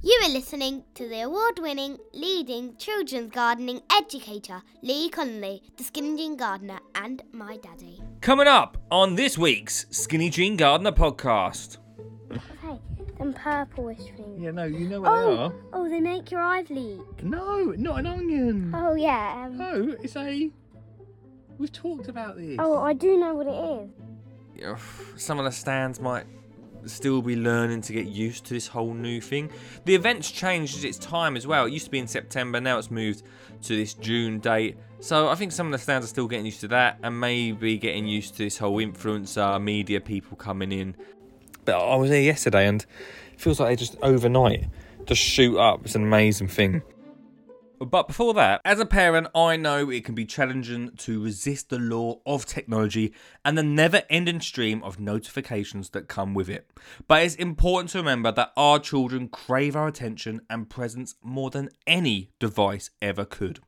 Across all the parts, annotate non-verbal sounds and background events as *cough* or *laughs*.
You are listening to the award winning, leading children's gardening educator, Lee Connolly, the Skinny Jean Gardener, and my daddy. Coming up on this week's Skinny Jean Gardener podcast. Okay, them purplish things. Yeah, no, you know what Oh, they are. oh, they make your eyes leak. No, not an onion. Oh yeah. Um, No, it's a. We've talked about this. oh, I do know what it is. Yeah, Some of the stands might still be learning to get used to this whole new thing. The event's changed its time as well. It used to be in September, now it's moved to this June date. So I think some of the stands are still getting used to that and maybe getting used to this whole influencer media people coming in. But I was here yesterday and it feels like they just overnight just shoot up. It's an amazing thing. But before that, as a parent, I know it can be challenging to resist the law of technology and the never ending stream of notifications that come with it. But it's important to remember that our children crave our attention and presence more than any device ever could.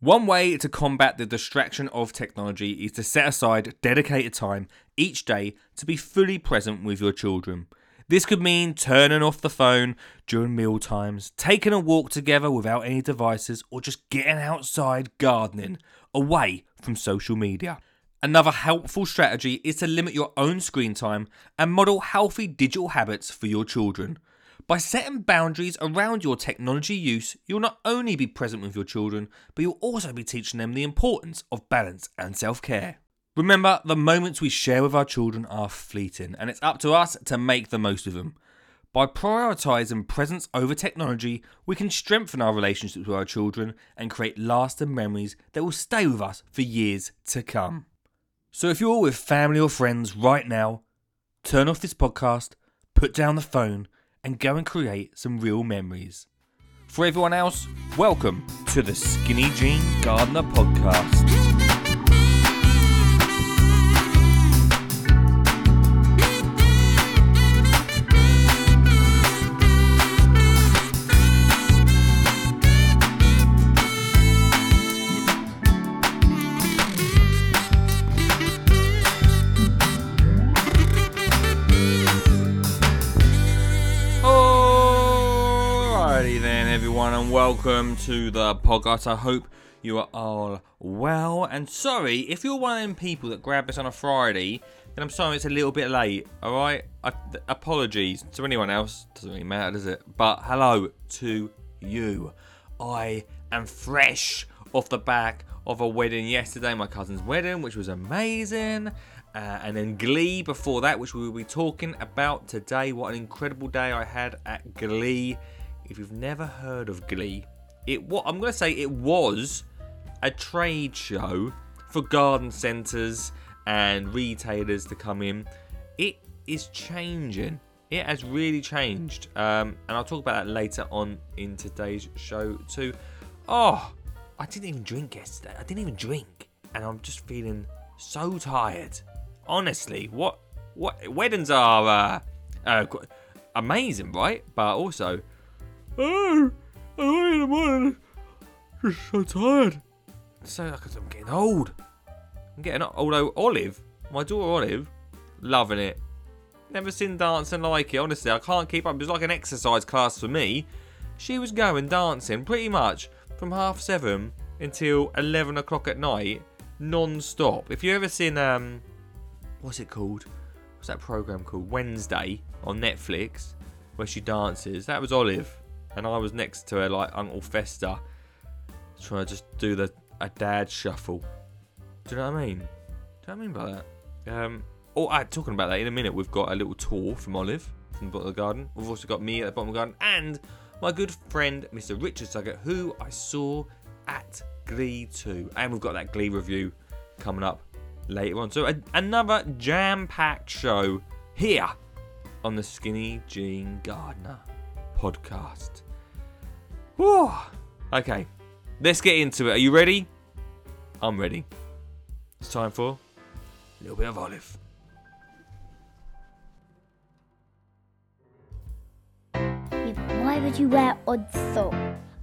One way to combat the distraction of technology is to set aside dedicated time each day to be fully present with your children. This could mean turning off the phone during meal times, taking a walk together without any devices, or just getting outside gardening away from social media. Another helpful strategy is to limit your own screen time and model healthy digital habits for your children. By setting boundaries around your technology use, you'll not only be present with your children, but you'll also be teaching them the importance of balance and self care. Remember, the moments we share with our children are fleeting, and it's up to us to make the most of them. By prioritising presence over technology, we can strengthen our relationships with our children and create lasting memories that will stay with us for years to come. So, if you're with family or friends right now, turn off this podcast, put down the phone, and go and create some real memories. For everyone else, welcome to the Skinny Jean Gardener Podcast. Welcome to the podcast. I hope you are all well. And sorry if you're one of them people that grab this on a Friday, then I'm sorry it's a little bit late. All right, th- apologies to anyone else. Doesn't really matter, does it? But hello to you. I am fresh off the back of a wedding yesterday, my cousin's wedding, which was amazing. Uh, and then Glee before that, which we will be talking about today. What an incredible day I had at Glee. If you've never heard of Glee, it what I'm going to say it was a trade show for garden centres and retailers to come in. It is changing. It has really changed, um, and I'll talk about that later on in today's show too. Oh, I didn't even drink yesterday. I didn't even drink, and I'm just feeling so tired. Honestly, what what weddings are uh, uh, amazing, right? But also, oh, oh in the morning, just so tired. So because I'm getting old. I'm getting old. Although Olive, my daughter Olive, loving it. Never seen dancing like it. Honestly, I can't keep up. It was like an exercise class for me. She was going dancing pretty much from half seven until eleven o'clock at night, non-stop. If you ever seen um, what's it called? What's that program called? Wednesday on Netflix, where she dances. That was Olive, and I was next to her like Uncle Fester, trying to just do the a dad shuffle. Do you know what I mean? Do you know what I mean by that? Um, oh, uh, talking about that in a minute. We've got a little tour from Olive from the bottom of the garden. We've also got me at the bottom of the garden and my good friend Mr. Richard Suggett, who I saw at Glee 2. And we've got that Glee review coming up later on. So a- another jam-packed show here on the Skinny Jean Gardener podcast. Whew. Okay, let's get into it. Are you ready? I'm ready. It's time for a little bit of olive. Why would you wear odd socks?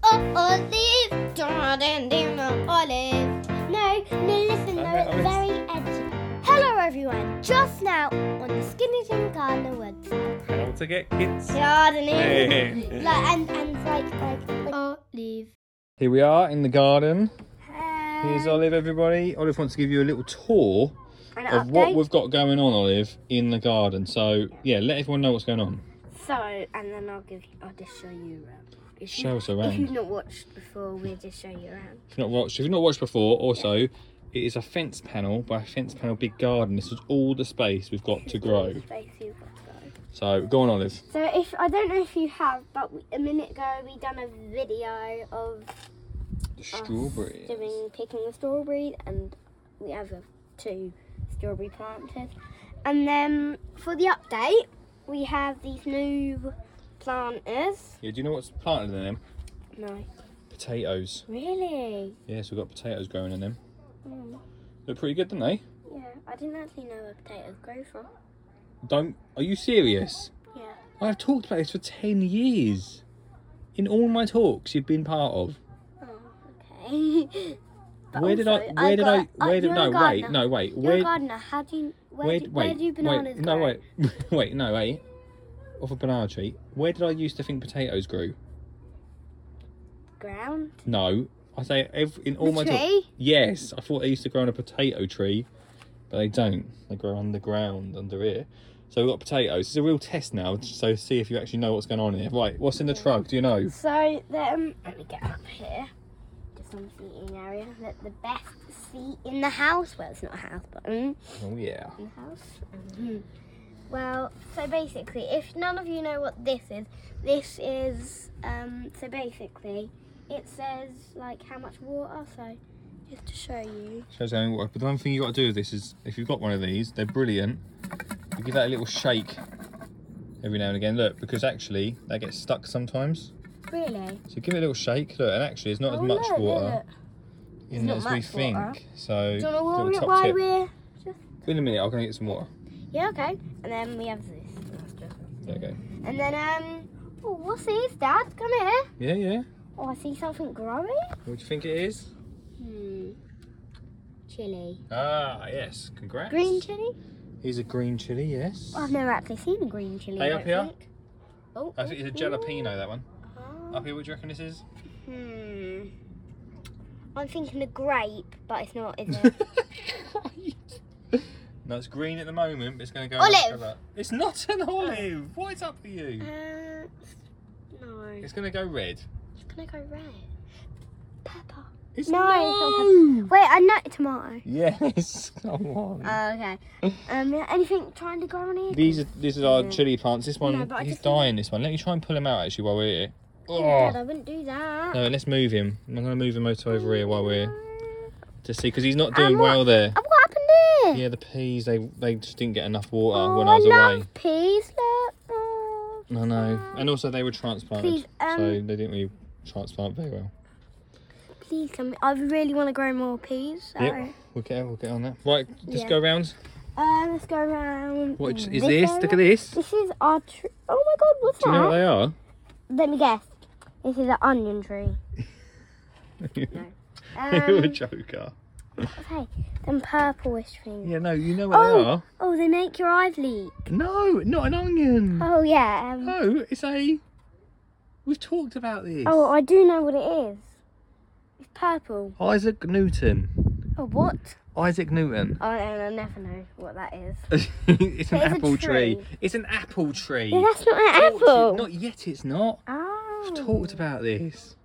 Oh, olive, darling, dear, no, olive. No, no, listen, I- they're I was- very edgy. Hello everyone, just now on the Skinny Jean Gardener website. How to get kids. Gardening. Like, and, and like, like, like, Olive. Here we are in the garden. Here's Olive, everybody. Olive wants to give you a little tour An of what we've got going on, Olive, in the garden. So, yeah, let everyone know what's going on. So, and then I'll give you, I'll just show you around. If you- Show us *laughs* If around. you've not watched before, we'll just show you around. If you've not watched, if you've not watched before, also, it is a fence panel by a fence panel big garden. This is all the space we've got to grow. So, go on, Olive. So if I don't know if you have, but we, a minute ago we done a video of The strawberry. doing picking the strawberries, and we have uh, two strawberry planters. And then for the update, we have these new planters. Yeah, do you know what's planted in them? No, Potatoes. really? Yeah, so we've got potatoes growing in them. Mm. Look pretty good, don't they? Yeah, I didn't actually know where potatoes grow from. Don't. Are you serious? Yeah. I've talked about this for 10 years. In all my talks you've been part of. Oh, okay. *laughs* But where did also, I where did I got- uh, where did no wait, no wait. You're Where a gardener. How do you where, where do, wait, where do bananas wait, grow? no wait. *laughs* wait, no wait. Off a banana tree. Where did I used to think potatoes grew? Ground. No. I say ev in all The my talks. tree? Yes, I thought they used to grow on a potato tree, but they don't. They grow underground under here. So we've got potatoes. It's a real test now, so see if you actually know what's going on in here. Right, what's in the truck? Do you know? So then let me get up here. Just on the seating area. The, the best seat in the house. Well, it's not a house, but mm, Oh yeah. in the house. Mhm. Well, so basically, if none of you know what this is, this is um. So basically, it says like how much water. So just to show you. Shows how water. But the one thing you got to do with this is, if you've got one of these, they're brilliant. You give that a little shake every now and again. Look, because actually they get stuck sometimes. Really? So give it a little shake. Look, and actually, it's not as Oh, much look, water look. in as we think. water. So Do you want to little warm it top while tip. we're? In a minute, I'll go and get some water. Yeah, okay. And then we have this. There you go. And then um. Oh, what's this, Dad? Come here. Yeah, yeah. Oh, I see something growing. What do you think it is? Hmm. Chili. Ah, yes. Congrats. Green chili? Here's a green chili. Yes. I've never actually seen a green chili. Hey, I up don't here. think. Oh. I think it's a jalapeno. That one. oh. Up here, what do you reckon this is? Hmm. I'm thinking a grape, but it's not, is it? *laughs* no, it's green at the moment, but it's going to go. Olive. It's not an olive. What is up with you? uh, no. It's going to go red. It's gonna go red. Pepper. It's No, no. Wait, I know tomato. Yes. *laughs* Come on. Oh, okay. Um, anything trying to grow on here? These are these are our chili plants. This one, No, he's dying. This one. Let me try and pull him out actually while we're here. Oh, Dad. I wouldn't do that. No, let's move him. I'm going to move him over over here while we're to see because he's not doing what- well there. Oh, what happened here? Yeah, the peas they they just didn't get enough water oh, when I was love away. peas. Look. Oh, I know, and also they were transplanted, Please, um, so they didn't really transplant very well. Please come. I really want to grow more peas. Yep. Sorry. We'll get we'll get on that. Right, just Yeah. go round. Uh, let's go around. What is this this? Look at this. This is our tree. Oh my god, what's Do you know what that? they are? Let me guess. This is an onion tree. *laughs* No. *laughs* You're a Um, joker. okay, them purplish things. Yeah, no, you know what Oh. they are. Oh, they make your eyes leak. No, not an onion. Oh yeah. Um, No, it's a. We've talked about this. oh, I do know what it is. Purple. Isaac Newton. Oh, what? Isaac Newton. I, I never know what that is. *laughs* it's an But it's a apple tree. tree. It's an apple tree. Yeah, that's not an Talked to- apple. Not yet. It's not. Oh. We've talked about this.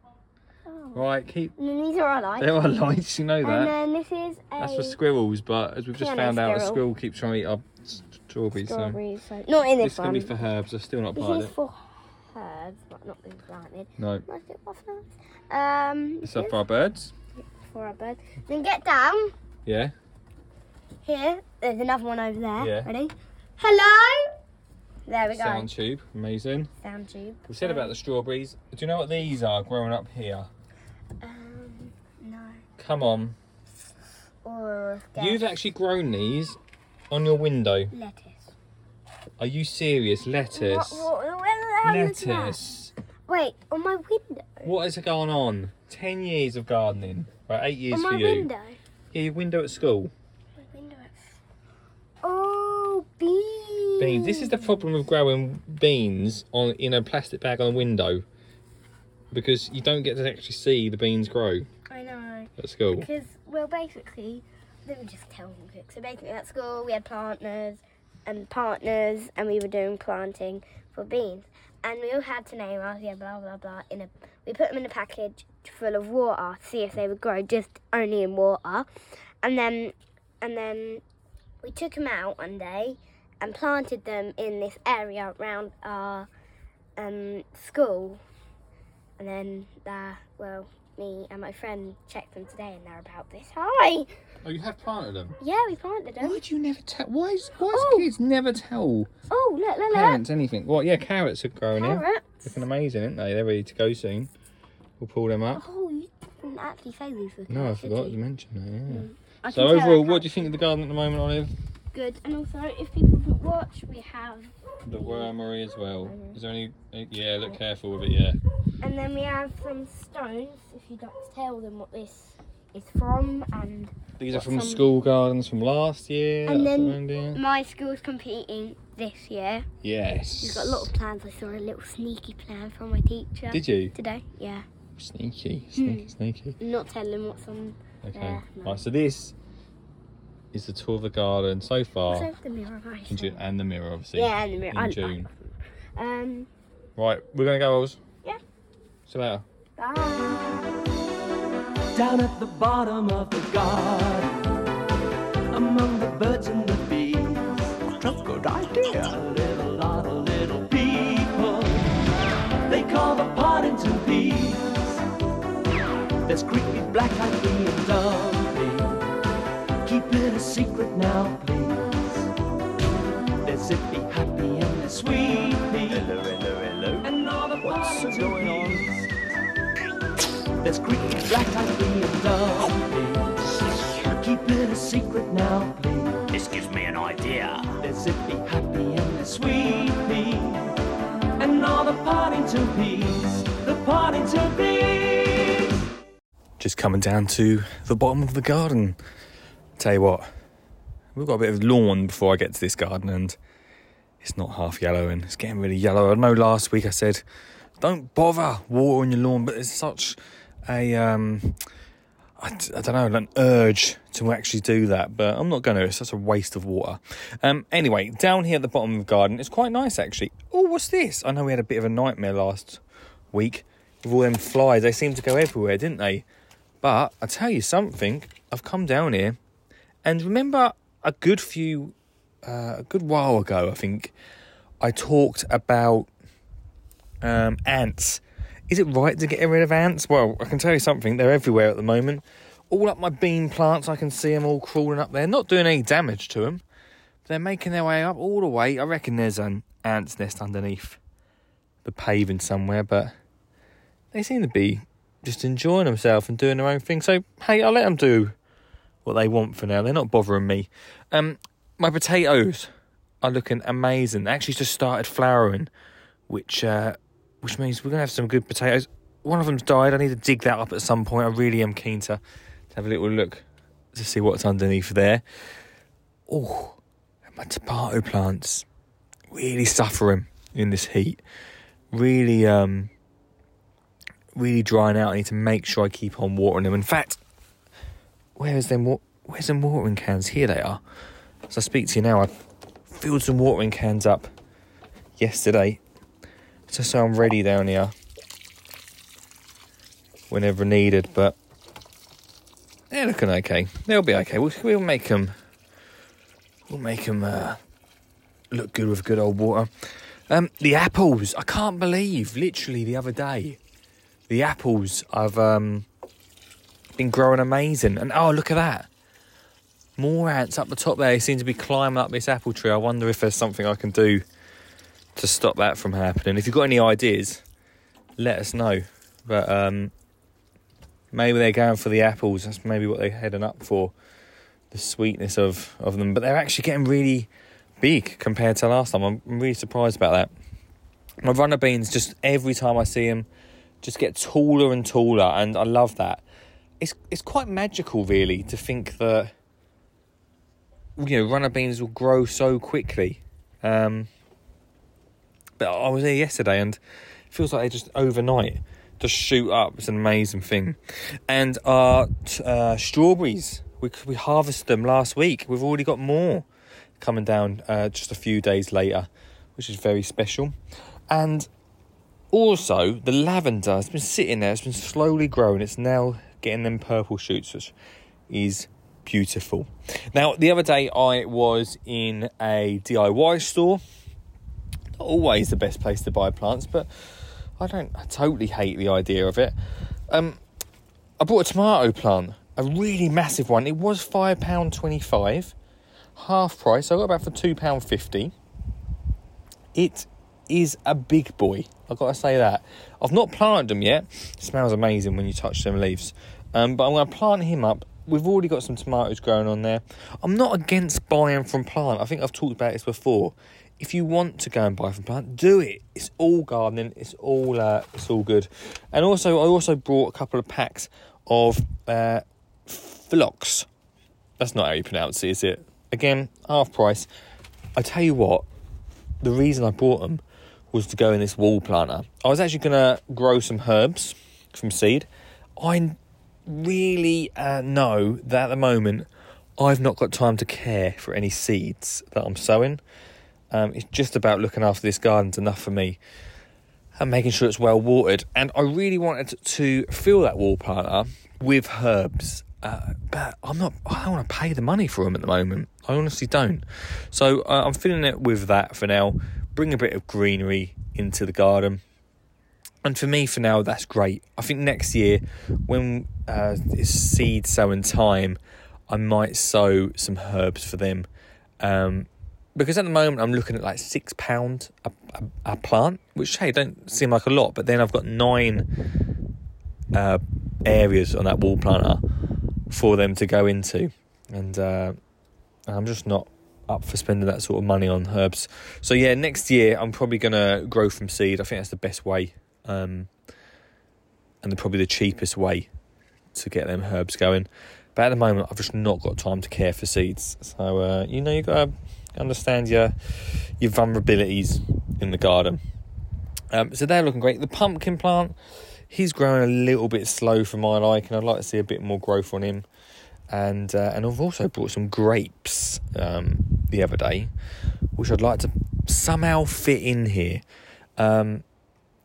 Oh. Right, keep. And then these are our lights. There are lights. You know And that. then this is a That's for squirrels, but as we've just Piano found out, a squirrel. squirrel keeps trying to eat our strawberries. So strawberries. So not in this this, is one. gonna be for herbs. I've still not this applied is it. for herbs, but not been planted. No, get off that. Um, it's this is for our birds. for our bird. Then get down Yeah. here. There's another one over there. Yeah. Ready? Hello. There we go. Sound tube, amazing. Sound tube. We said about the strawberries. Do you know what these are growing up here? Um, no. Come on. Or You've actually grown these on your window. lettuce. Are you serious? Lettuce. What, what, the hell is that? Lettuce. Wait, on my window. What is going on? Ten years of gardening. Right, eight years on for my you. window. Yeah, your window at school. My window. Oh, beans. This is the problem with growing beans on in a plastic bag on a window, because you don't get to actually see the beans grow I know. at school. Because, well, basically, let me just tell them quick. So basically, at school, we had partners and partners, and we were doing planting for beans. And we all had to name us, yeah, blah blah blah. In a, we put them in a package full of water, to see if they would grow just only in water, and then, and then, we took them out one day and planted them in this area around our um, school. And then, uh, well, me and my friend checked them today, and they're about this high. Oh, you have planted them. Yeah, we planted them. Why do you never tell? Why is why Oh. kids never tell Oh, look, look, look. parents anything? Well, yeah, carrots are growing here. Carrots. Looking amazing, aren't they? They're ready to go soon. We'll pull them up. Oh, you didn't actually say these were No, I carrots, did forgot to you? mention that. Yeah. Mm. I So can tell overall, they're what do you think of the garden at the moment, Olive? Good. And also, if people don't watch, we have, The wormery as well. Is there any? Eh, yeah, look careful with it. Yeah. and then we have some stones. You'd like to tell them what this is from, and These are from some- school gardens from last year. And then- my school's competing this year. Yes. We've got a lot of plans. I saw a little sneaky plan from my teacher Did you? today. Yeah. Sneaky, sneaky, sneaky. Not telling what's on. Okay. Yeah, no. Right. So this is the tour of the garden so far, Also, the mirror. I in June, and the mirror, obviously. Yeah, and the mirror. in I June. them. Um. Right. We're gonna go, Oz. Yeah. See you later. Bye. down at the bottom of the garden, among the birds and the bees. What a good idea! A little lot of little people, they call the Partington peas. There's creepy black-eyed There's creepy black-eyed pea and dumpy. Keep it a secret now, please. This gives me an idea. There's zippy, happy, and the sweet pea. And all the Partington peas. The Partington peas. Just coming down to the bottom of the garden. Tell you what, we've got a bit of lawn before I get to this garden, and it's not half yellow, and it's getting really yellow. I know last week I said, don't bother watering your lawn, but there's such a um, I, I don't know, an urge to actually do that, but I'm not going to. It's such a waste of water. Um, anyway, down here at the bottom of the garden, it's quite nice actually. Oh, what's this? I know we had a bit of a nightmare last week with all them flies. They seemed to go everywhere, didn't they? But I tell you something, I've come down here, and remember a good few, uh, a good while ago, I think, I talked about um, ants. Is it right to get rid of ants? Well, I can tell you something, they're everywhere at the moment. All up my bean plants, I can see them all crawling up there, not doing any damage to them. They're making their way up all the way. I reckon there's an ant's nest underneath the paving somewhere, but they seem to be just enjoying themselves and doing their own thing. So, hey, I'll let them do what they want for now. They're not bothering me. Um, my potatoes are looking amazing. They actually just started flowering, which uh, which means we're gonna have some good potatoes. One of them's died. I need to dig that up at some point. I really am keen to, to have a little look to see what's underneath there. Oh, my tomato plants really suffering in this heat. Really, um, really drying out. I need to make sure I keep on watering them. In fact, where is them? wa- Where's them watering cans? Here they are. As I speak to you now, I filled some watering cans up yesterday, just so I'm ready down here whenever needed. But they're looking okay. They'll be okay. We'll, we'll make them. We'll make them uh, look good with good old water. Um, the apples. I can't believe. Literally the other day, the apples I've um, been growing amazing. And oh, look at that. More ants up the top there. They seem to be climbing up this apple tree. I wonder if there's something I can do to stop that from happening. If you've got any ideas, let us know. But um, maybe they're going for the apples. That's maybe what they're heading up for. The sweetness of, of them. But they're actually getting really big compared to last time. I'm really surprised about that. My runner beans, just every time I see them, just get taller and taller, and I love that. It's it's quite magical, really, to think that you know runner beans will grow so quickly Um, but I was there yesterday, and it feels like they just overnight just shoot up. It's an amazing thing. And our uh, strawberries, we we harvested them last week. We've already got more coming down uh, just a few days later, which is very special. And also, the lavender has been sitting there. It's been slowly growing. It's now getting them purple shoots, which is beautiful. Now, the other day I was in a DIY store. Not always the best place to buy plants, but I don't I totally hate the idea of it. Um, I bought a tomato plant, a really massive one. It was five pound twenty-five, half price. I got about for two pound fifty. It is a big boy. I've got to say that. I've not planted them yet. It smells amazing when you touch them leaves. Um, but I'm going to plant him up. We've already got some tomatoes growing on there. I'm not against buying from plant. I think I've talked about this before. If you want to go and buy from plant, do it. It's all gardening. It's all uh, it's all good. And also, I also brought a couple of packs of uh, phlox. That's not how you pronounce it, is it? Again, half price. I tell you what, the reason I bought them was to go in this wall planter. I was actually going to grow some herbs from seed. I really uh, know that at the moment I've not got time to care for any seeds that I'm sowing. Um, it's just about looking after this garden's enough for me and making sure it's well watered. And I really wanted to fill that wall planter with herbs. Uh, but I'm not. I don't want to pay the money for them at the moment. I honestly don't. So uh, I'm filling it with that for now. Bring a bit of greenery into the garden. And for me, for now, that's great. I think next year, when uh, it's seed sowing time, I might sow some herbs for them. Um, because at the moment, I'm looking at like six pound a, a, a plant, which hey, don't seem like a lot. But then I've got nine uh, areas on that wall planter for them to go into, and uh, I'm just not up for spending that sort of money on herbs. So yeah, next year I'm probably gonna grow from seed. I think that's the best way, um, and probably the cheapest way to get them herbs going. But at the moment, I've just not got time to care for seeds. So uh, you know, you've got to understand your your vulnerabilities in the garden. Um, so they're looking great. The pumpkin plant, he's growing a little bit slow for my liking. I'd like to see a bit more growth on him. And uh, and I've also brought some grapes um, the other day, which I'd like to somehow fit in here. Um,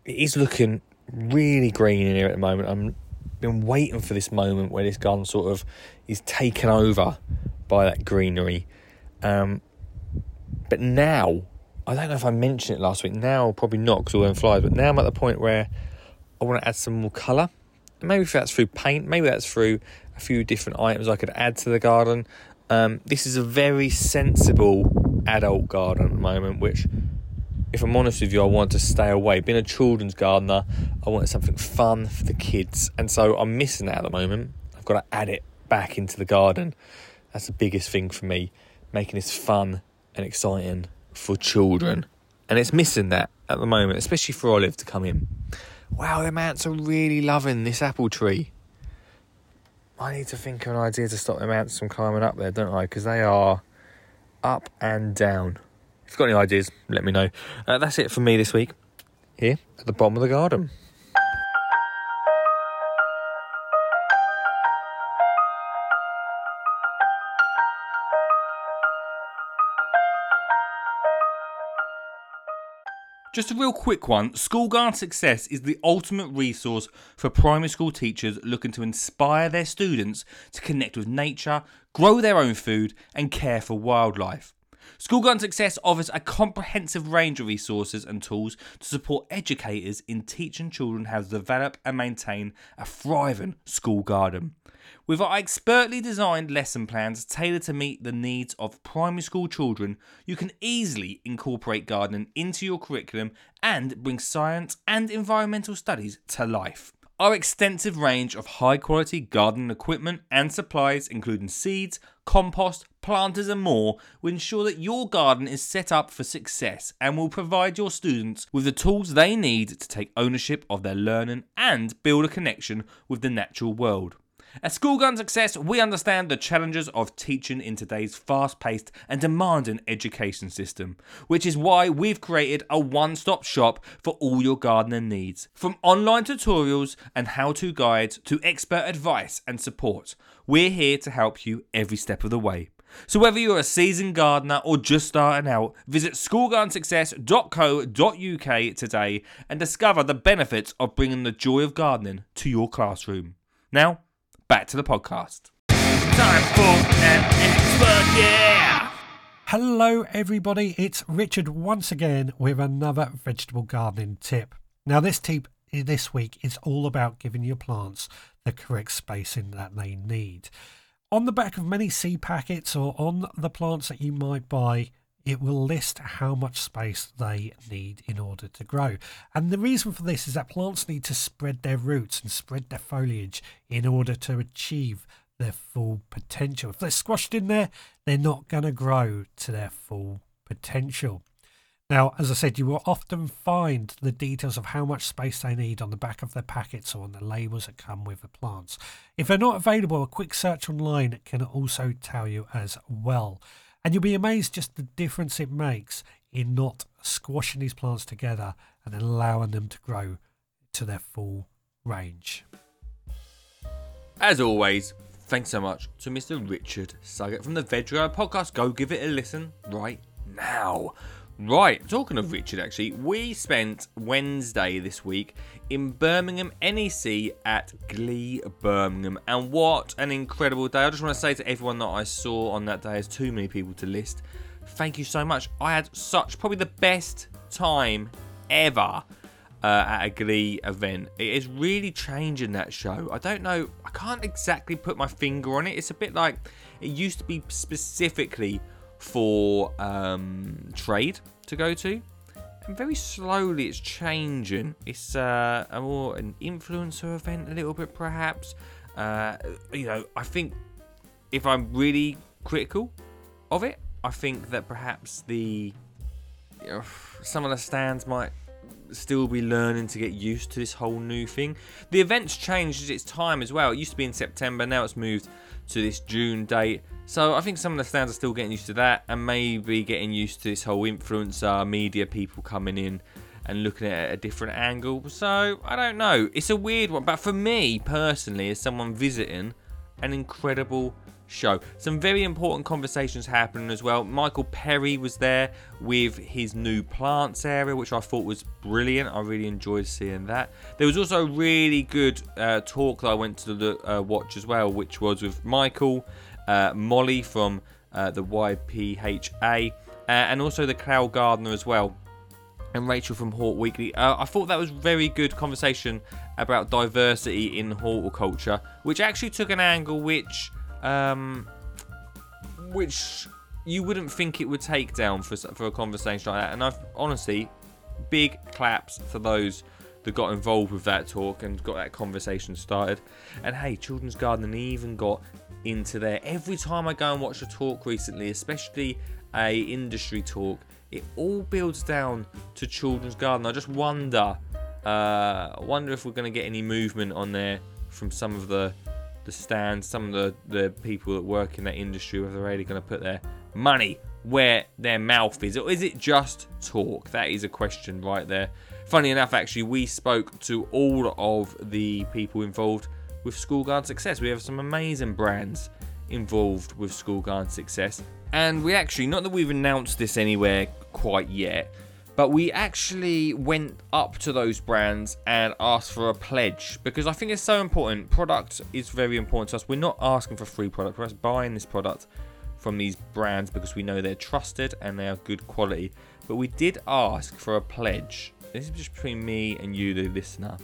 it is looking really green in here at the moment. I'm been waiting for this moment where this garden sort of is taken over by that greenery. Um, but now, I don't know if I mentioned it last week. Now, probably not because all them flies. But now I'm at the point where I want to add some more colour. Maybe that's through paint, maybe that's through a few different items I could add to the garden. Um, this is a very sensible adult garden at the moment, which, if I'm honest with you, I want to stay away. Being a children's gardener, I wanted something fun for the kids, and so I'm missing that at the moment. I've got to add it back into the garden. That's the biggest thing for me, making this fun and exciting for children. And it's missing that at the moment, especially for Olive to come in. Wow, the ants are really loving this apple tree. I need to think of an idea to stop the ants from climbing up there, don't I? Because they are up and down. If you've got any ideas, let me know. Uh, that's it for me this week, here at the bottom of the garden. Just a real quick one School Garden Success is the ultimate resource for primary school teachers looking to inspire their students to connect with nature, grow their own food, and care for wildlife. School Garden Success offers a comprehensive range of resources and tools to support educators in teaching children how to develop and maintain a thriving school garden. With our expertly designed lesson plans tailored to meet the needs of primary school children, you can easily incorporate gardening into your curriculum and bring science and environmental studies to life. Our extensive range of high quality gardening equipment and supplies, including seeds, compost, planters, and more, will ensure that your garden is set up for success and will provide your students with the tools they need to take ownership of their learning and build a connection with the natural world. At School Garden Success, we understand the challenges of teaching in today's fast paced and demanding education system, which is why we've created a one stop shop for all your gardening needs. From online tutorials and how to guides to expert advice and support, we're here to help you every step of the way. So whether you're a seasoned gardener or just starting out, visit schoolgardensuccess.co.uk today and discover the benefits of bringing the joy of gardening to your classroom. Now, back to the podcast. Time for an expert, yeah! Hello, everybody. It's Richard once again with another vegetable gardening tip. Now, this tip this week is all about giving your plants the correct spacing that they need. On the back of many seed packets or on the plants that you might buy, it will list how much space they need in order to grow. And the reason for this is that plants need to spread their roots and spread their foliage in order to achieve their full potential. If they're squashed in there, they're not going to grow to their full potential. Now, as I said, you will often find the details of how much space they need on the back of their packets or on the labels that come with the plants. If they're not available, a quick search online can also tell you as well. And you'll be amazed just the difference it makes in not squashing these plants together and allowing them to grow to their full range. As always, thanks so much to Mr. Richard Suggett from the Vegro podcast. Go give it a listen right now. Right, talking of Richard, actually, we spent Wednesday this week in Birmingham NEC at Glee Birmingham, and what an incredible day! I just want to say to everyone that I saw on that day, there's too many people to list. Thank you so much. I had such probably the best time ever uh, at a Glee event. It is really changing that show. I don't know, I can't exactly put my finger on it. It's a bit like it used to be specifically for um, trade to go to. And very slowly it's changing. It's uh, a more an influencer event, a little bit perhaps. Uh, you know, I think if I'm really critical of it, I think that perhaps the some of the stands might still be learning to get used to this whole new thing. The event's changed its time as well. It used to be in September, now it's moved to this June date. So I think some of the stands are still getting used to that and maybe getting used to this whole influencer media people coming in and looking at it at a different angle. So I don't know. It's a weird one, but for me personally, as someone visiting, an incredible show. Some very important conversations happening as well. Michael Perry was there with his new plants area, which I thought was brilliant. I really enjoyed seeing that. There was also a really good uh, talk that I went to look, uh, watch as well, which was with Michael, uh, Molly from uh, the YPHA, uh, and also the Cloud Gardener as well. And Rachel from Hort Weekly. Uh, I thought that was very good conversation about diversity in horticulture, which actually took an angle which um, which you wouldn't think it would take down for for a conversation like that. And I've honestly, big claps for those that got involved with that talk and got that conversation started. And hey, Children's Garden even got into there. Every time I go and watch a talk recently, especially a industry talk, it all builds down to Children's Garden. I just wonder, uh, wonder if we're going to get any movement on there from some of the the stands, some of the, the people that work in that industry, whether they're really going to put their money where their mouth is, or is it just talk? That is a question right there. Funny enough, actually, we spoke to all of the people involved with School Garden Success. We have some amazing brands involved with School Garden Success. And we actually, not that we've announced this anywhere quite yet, but we actually went up to those brands and asked for a pledge because I think it's so important. Product is very important to us. We're not asking for free product, we're just buying this product from these brands because we know they're trusted and they are good quality. But we did ask for a pledge. This is just between me and you, the listener,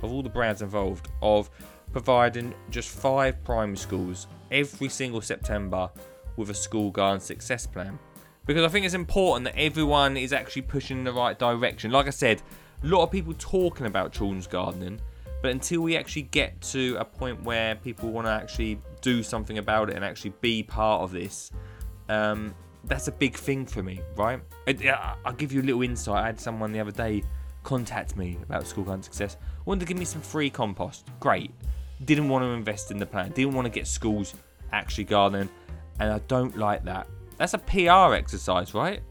of all the brands involved, of providing just five primary schools every single September with a school garden success plan because I think it's important that everyone is actually pushing in the right direction. Like I said, a lot of people talking about children's gardening, but until we actually get to a point where people want to actually do something about it and actually be part of this, um, that's a big thing for me, right? I'll give you a little insight. I had someone the other day contact me about school garden success, wanted to give me some free compost. Great. didn't want to invest in the plan, didn't want to get schools actually gardening, and I don't like that. That's a PR exercise, right?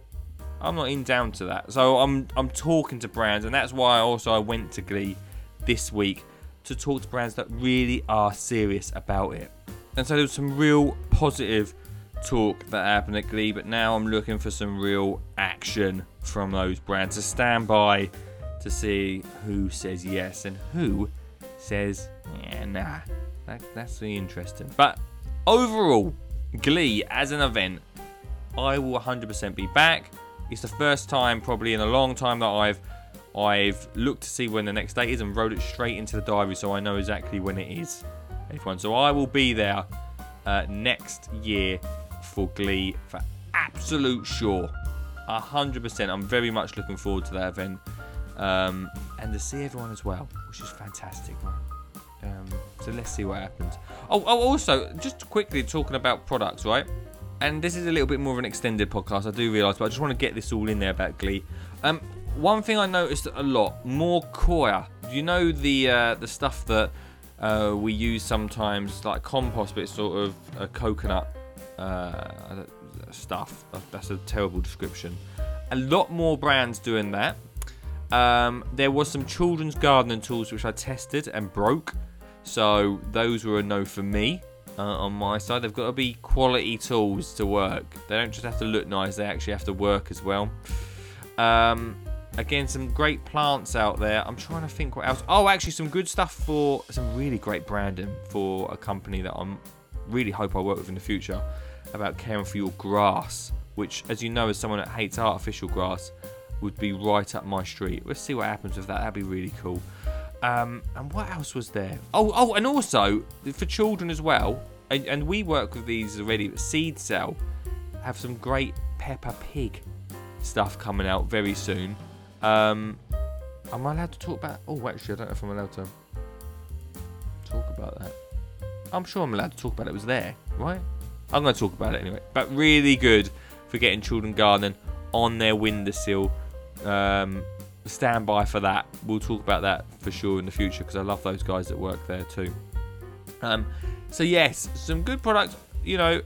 I'm not in down to that. So I'm I'm talking to brands, and that's why also I went to Glee this week to talk to brands that really are serious about it. And so there was some real positive talk that happened at Glee, but now I'm looking for some real action from those brands. to stand by to see who says yes and who says yeah, nah. That, that's really interesting. But overall, Glee as an event, I will 100% be back. It's the first time, probably in a long time, that I've I've looked to see when the next date is and wrote it straight into the diary, so I know exactly when it is. Everyone, so I will be there uh, next year for Glee for absolute sure. 100%. I'm very much looking forward to that event. Um, and to see everyone as well, which is fantastic? Um, so let's see what happens. Oh, oh, also, just quickly talking about products, right? And this is a little bit more of an extended podcast, I do realise, but I just want to get this all in there about Glee. Um, one thing I noticed a lot more coir. Do you know the uh, the stuff that uh, we use sometimes, like compost, but it's sort of a coconut uh, stuff. That's a terrible description. A lot more brands doing that. Um, there was some children's gardening tools which I tested and broke, so those were a no for me. Uh, on my side, they've got to be quality tools to work. They don't just have to look nice; they actually have to work as well. Um, again, some great plants out there. I'm trying to think what else. Oh, actually, some good stuff for some really great branding for a company that I'm really hope I work with in the future about caring for your grass, which, as you know, as someone that hates artificial grass, would be right up my street. Let's see what happens with that. That'd be really cool. Um, and what else was there? Oh, oh, and also for children as well. And, and we work with these already. Seed Cell have some great Peppa Pig stuff coming out very soon. Um, am I allowed to talk about? Oh, actually, I don't know if I'm allowed to talk about that. I'm sure I'm allowed to talk about it. It was there, right? I'm going to talk about it anyway. But really good for getting children gardening on their windowsill. Um, stand by for that. We'll talk about that for sure in the future because I love those guys that work there too. Um, so yes, some good products. You know,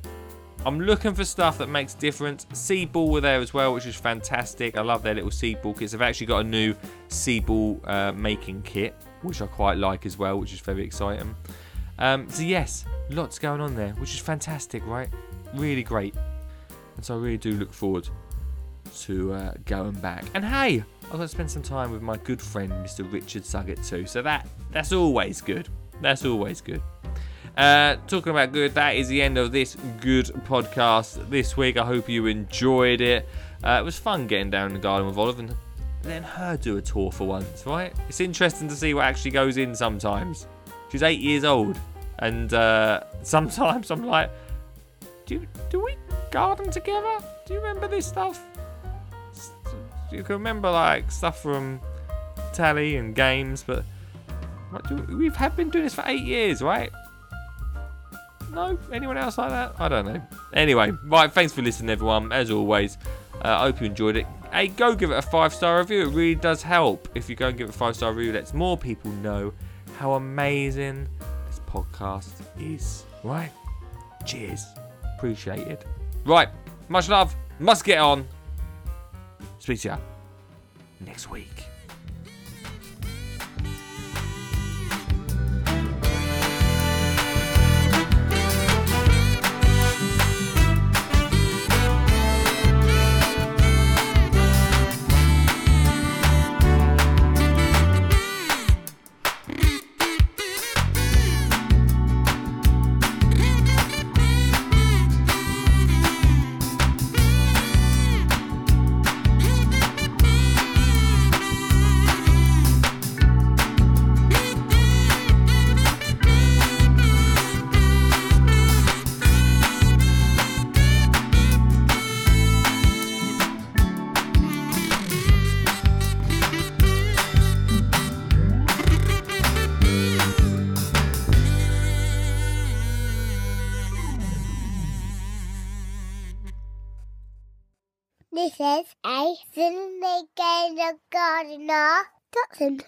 I'm looking for stuff that makes difference. Seed ball were there as well, which is fantastic. I love their little seed ball kits. They've actually got a new seed ball uh, making kit, which I quite like as well, which is very exciting. Um, so yes, lots going on there, which is fantastic, right? Really great. And so I really do look forward to uh, going back. And hey, I'm going to spend some time with my good friend, Mr. Richard Suggett too. So that that's always good. That's always good. Uh, talking about good, that is the end of this good podcast this week. I hope you enjoyed it. Uh, it was fun getting down in the garden with Olive and letting her do a tour for once, right? It's interesting to see what actually goes in sometimes. She's eight years old, and uh, *laughs* sometimes I'm like, do do we garden together? Do you remember this stuff? You can remember like stuff from tally and games, but do, we've had been doing this for eight years, right? No, anyone else like that? I don't know. Anyway, right. Thanks for listening, everyone. As always, uh, I hope you enjoyed it. Hey, go give it a five star review. It really does help if you go and give it a five star review. Lets more people know how amazing this podcast is. Right? Cheers. Appreciate it. Right. Much love. Must get on. Speak to you next week. This is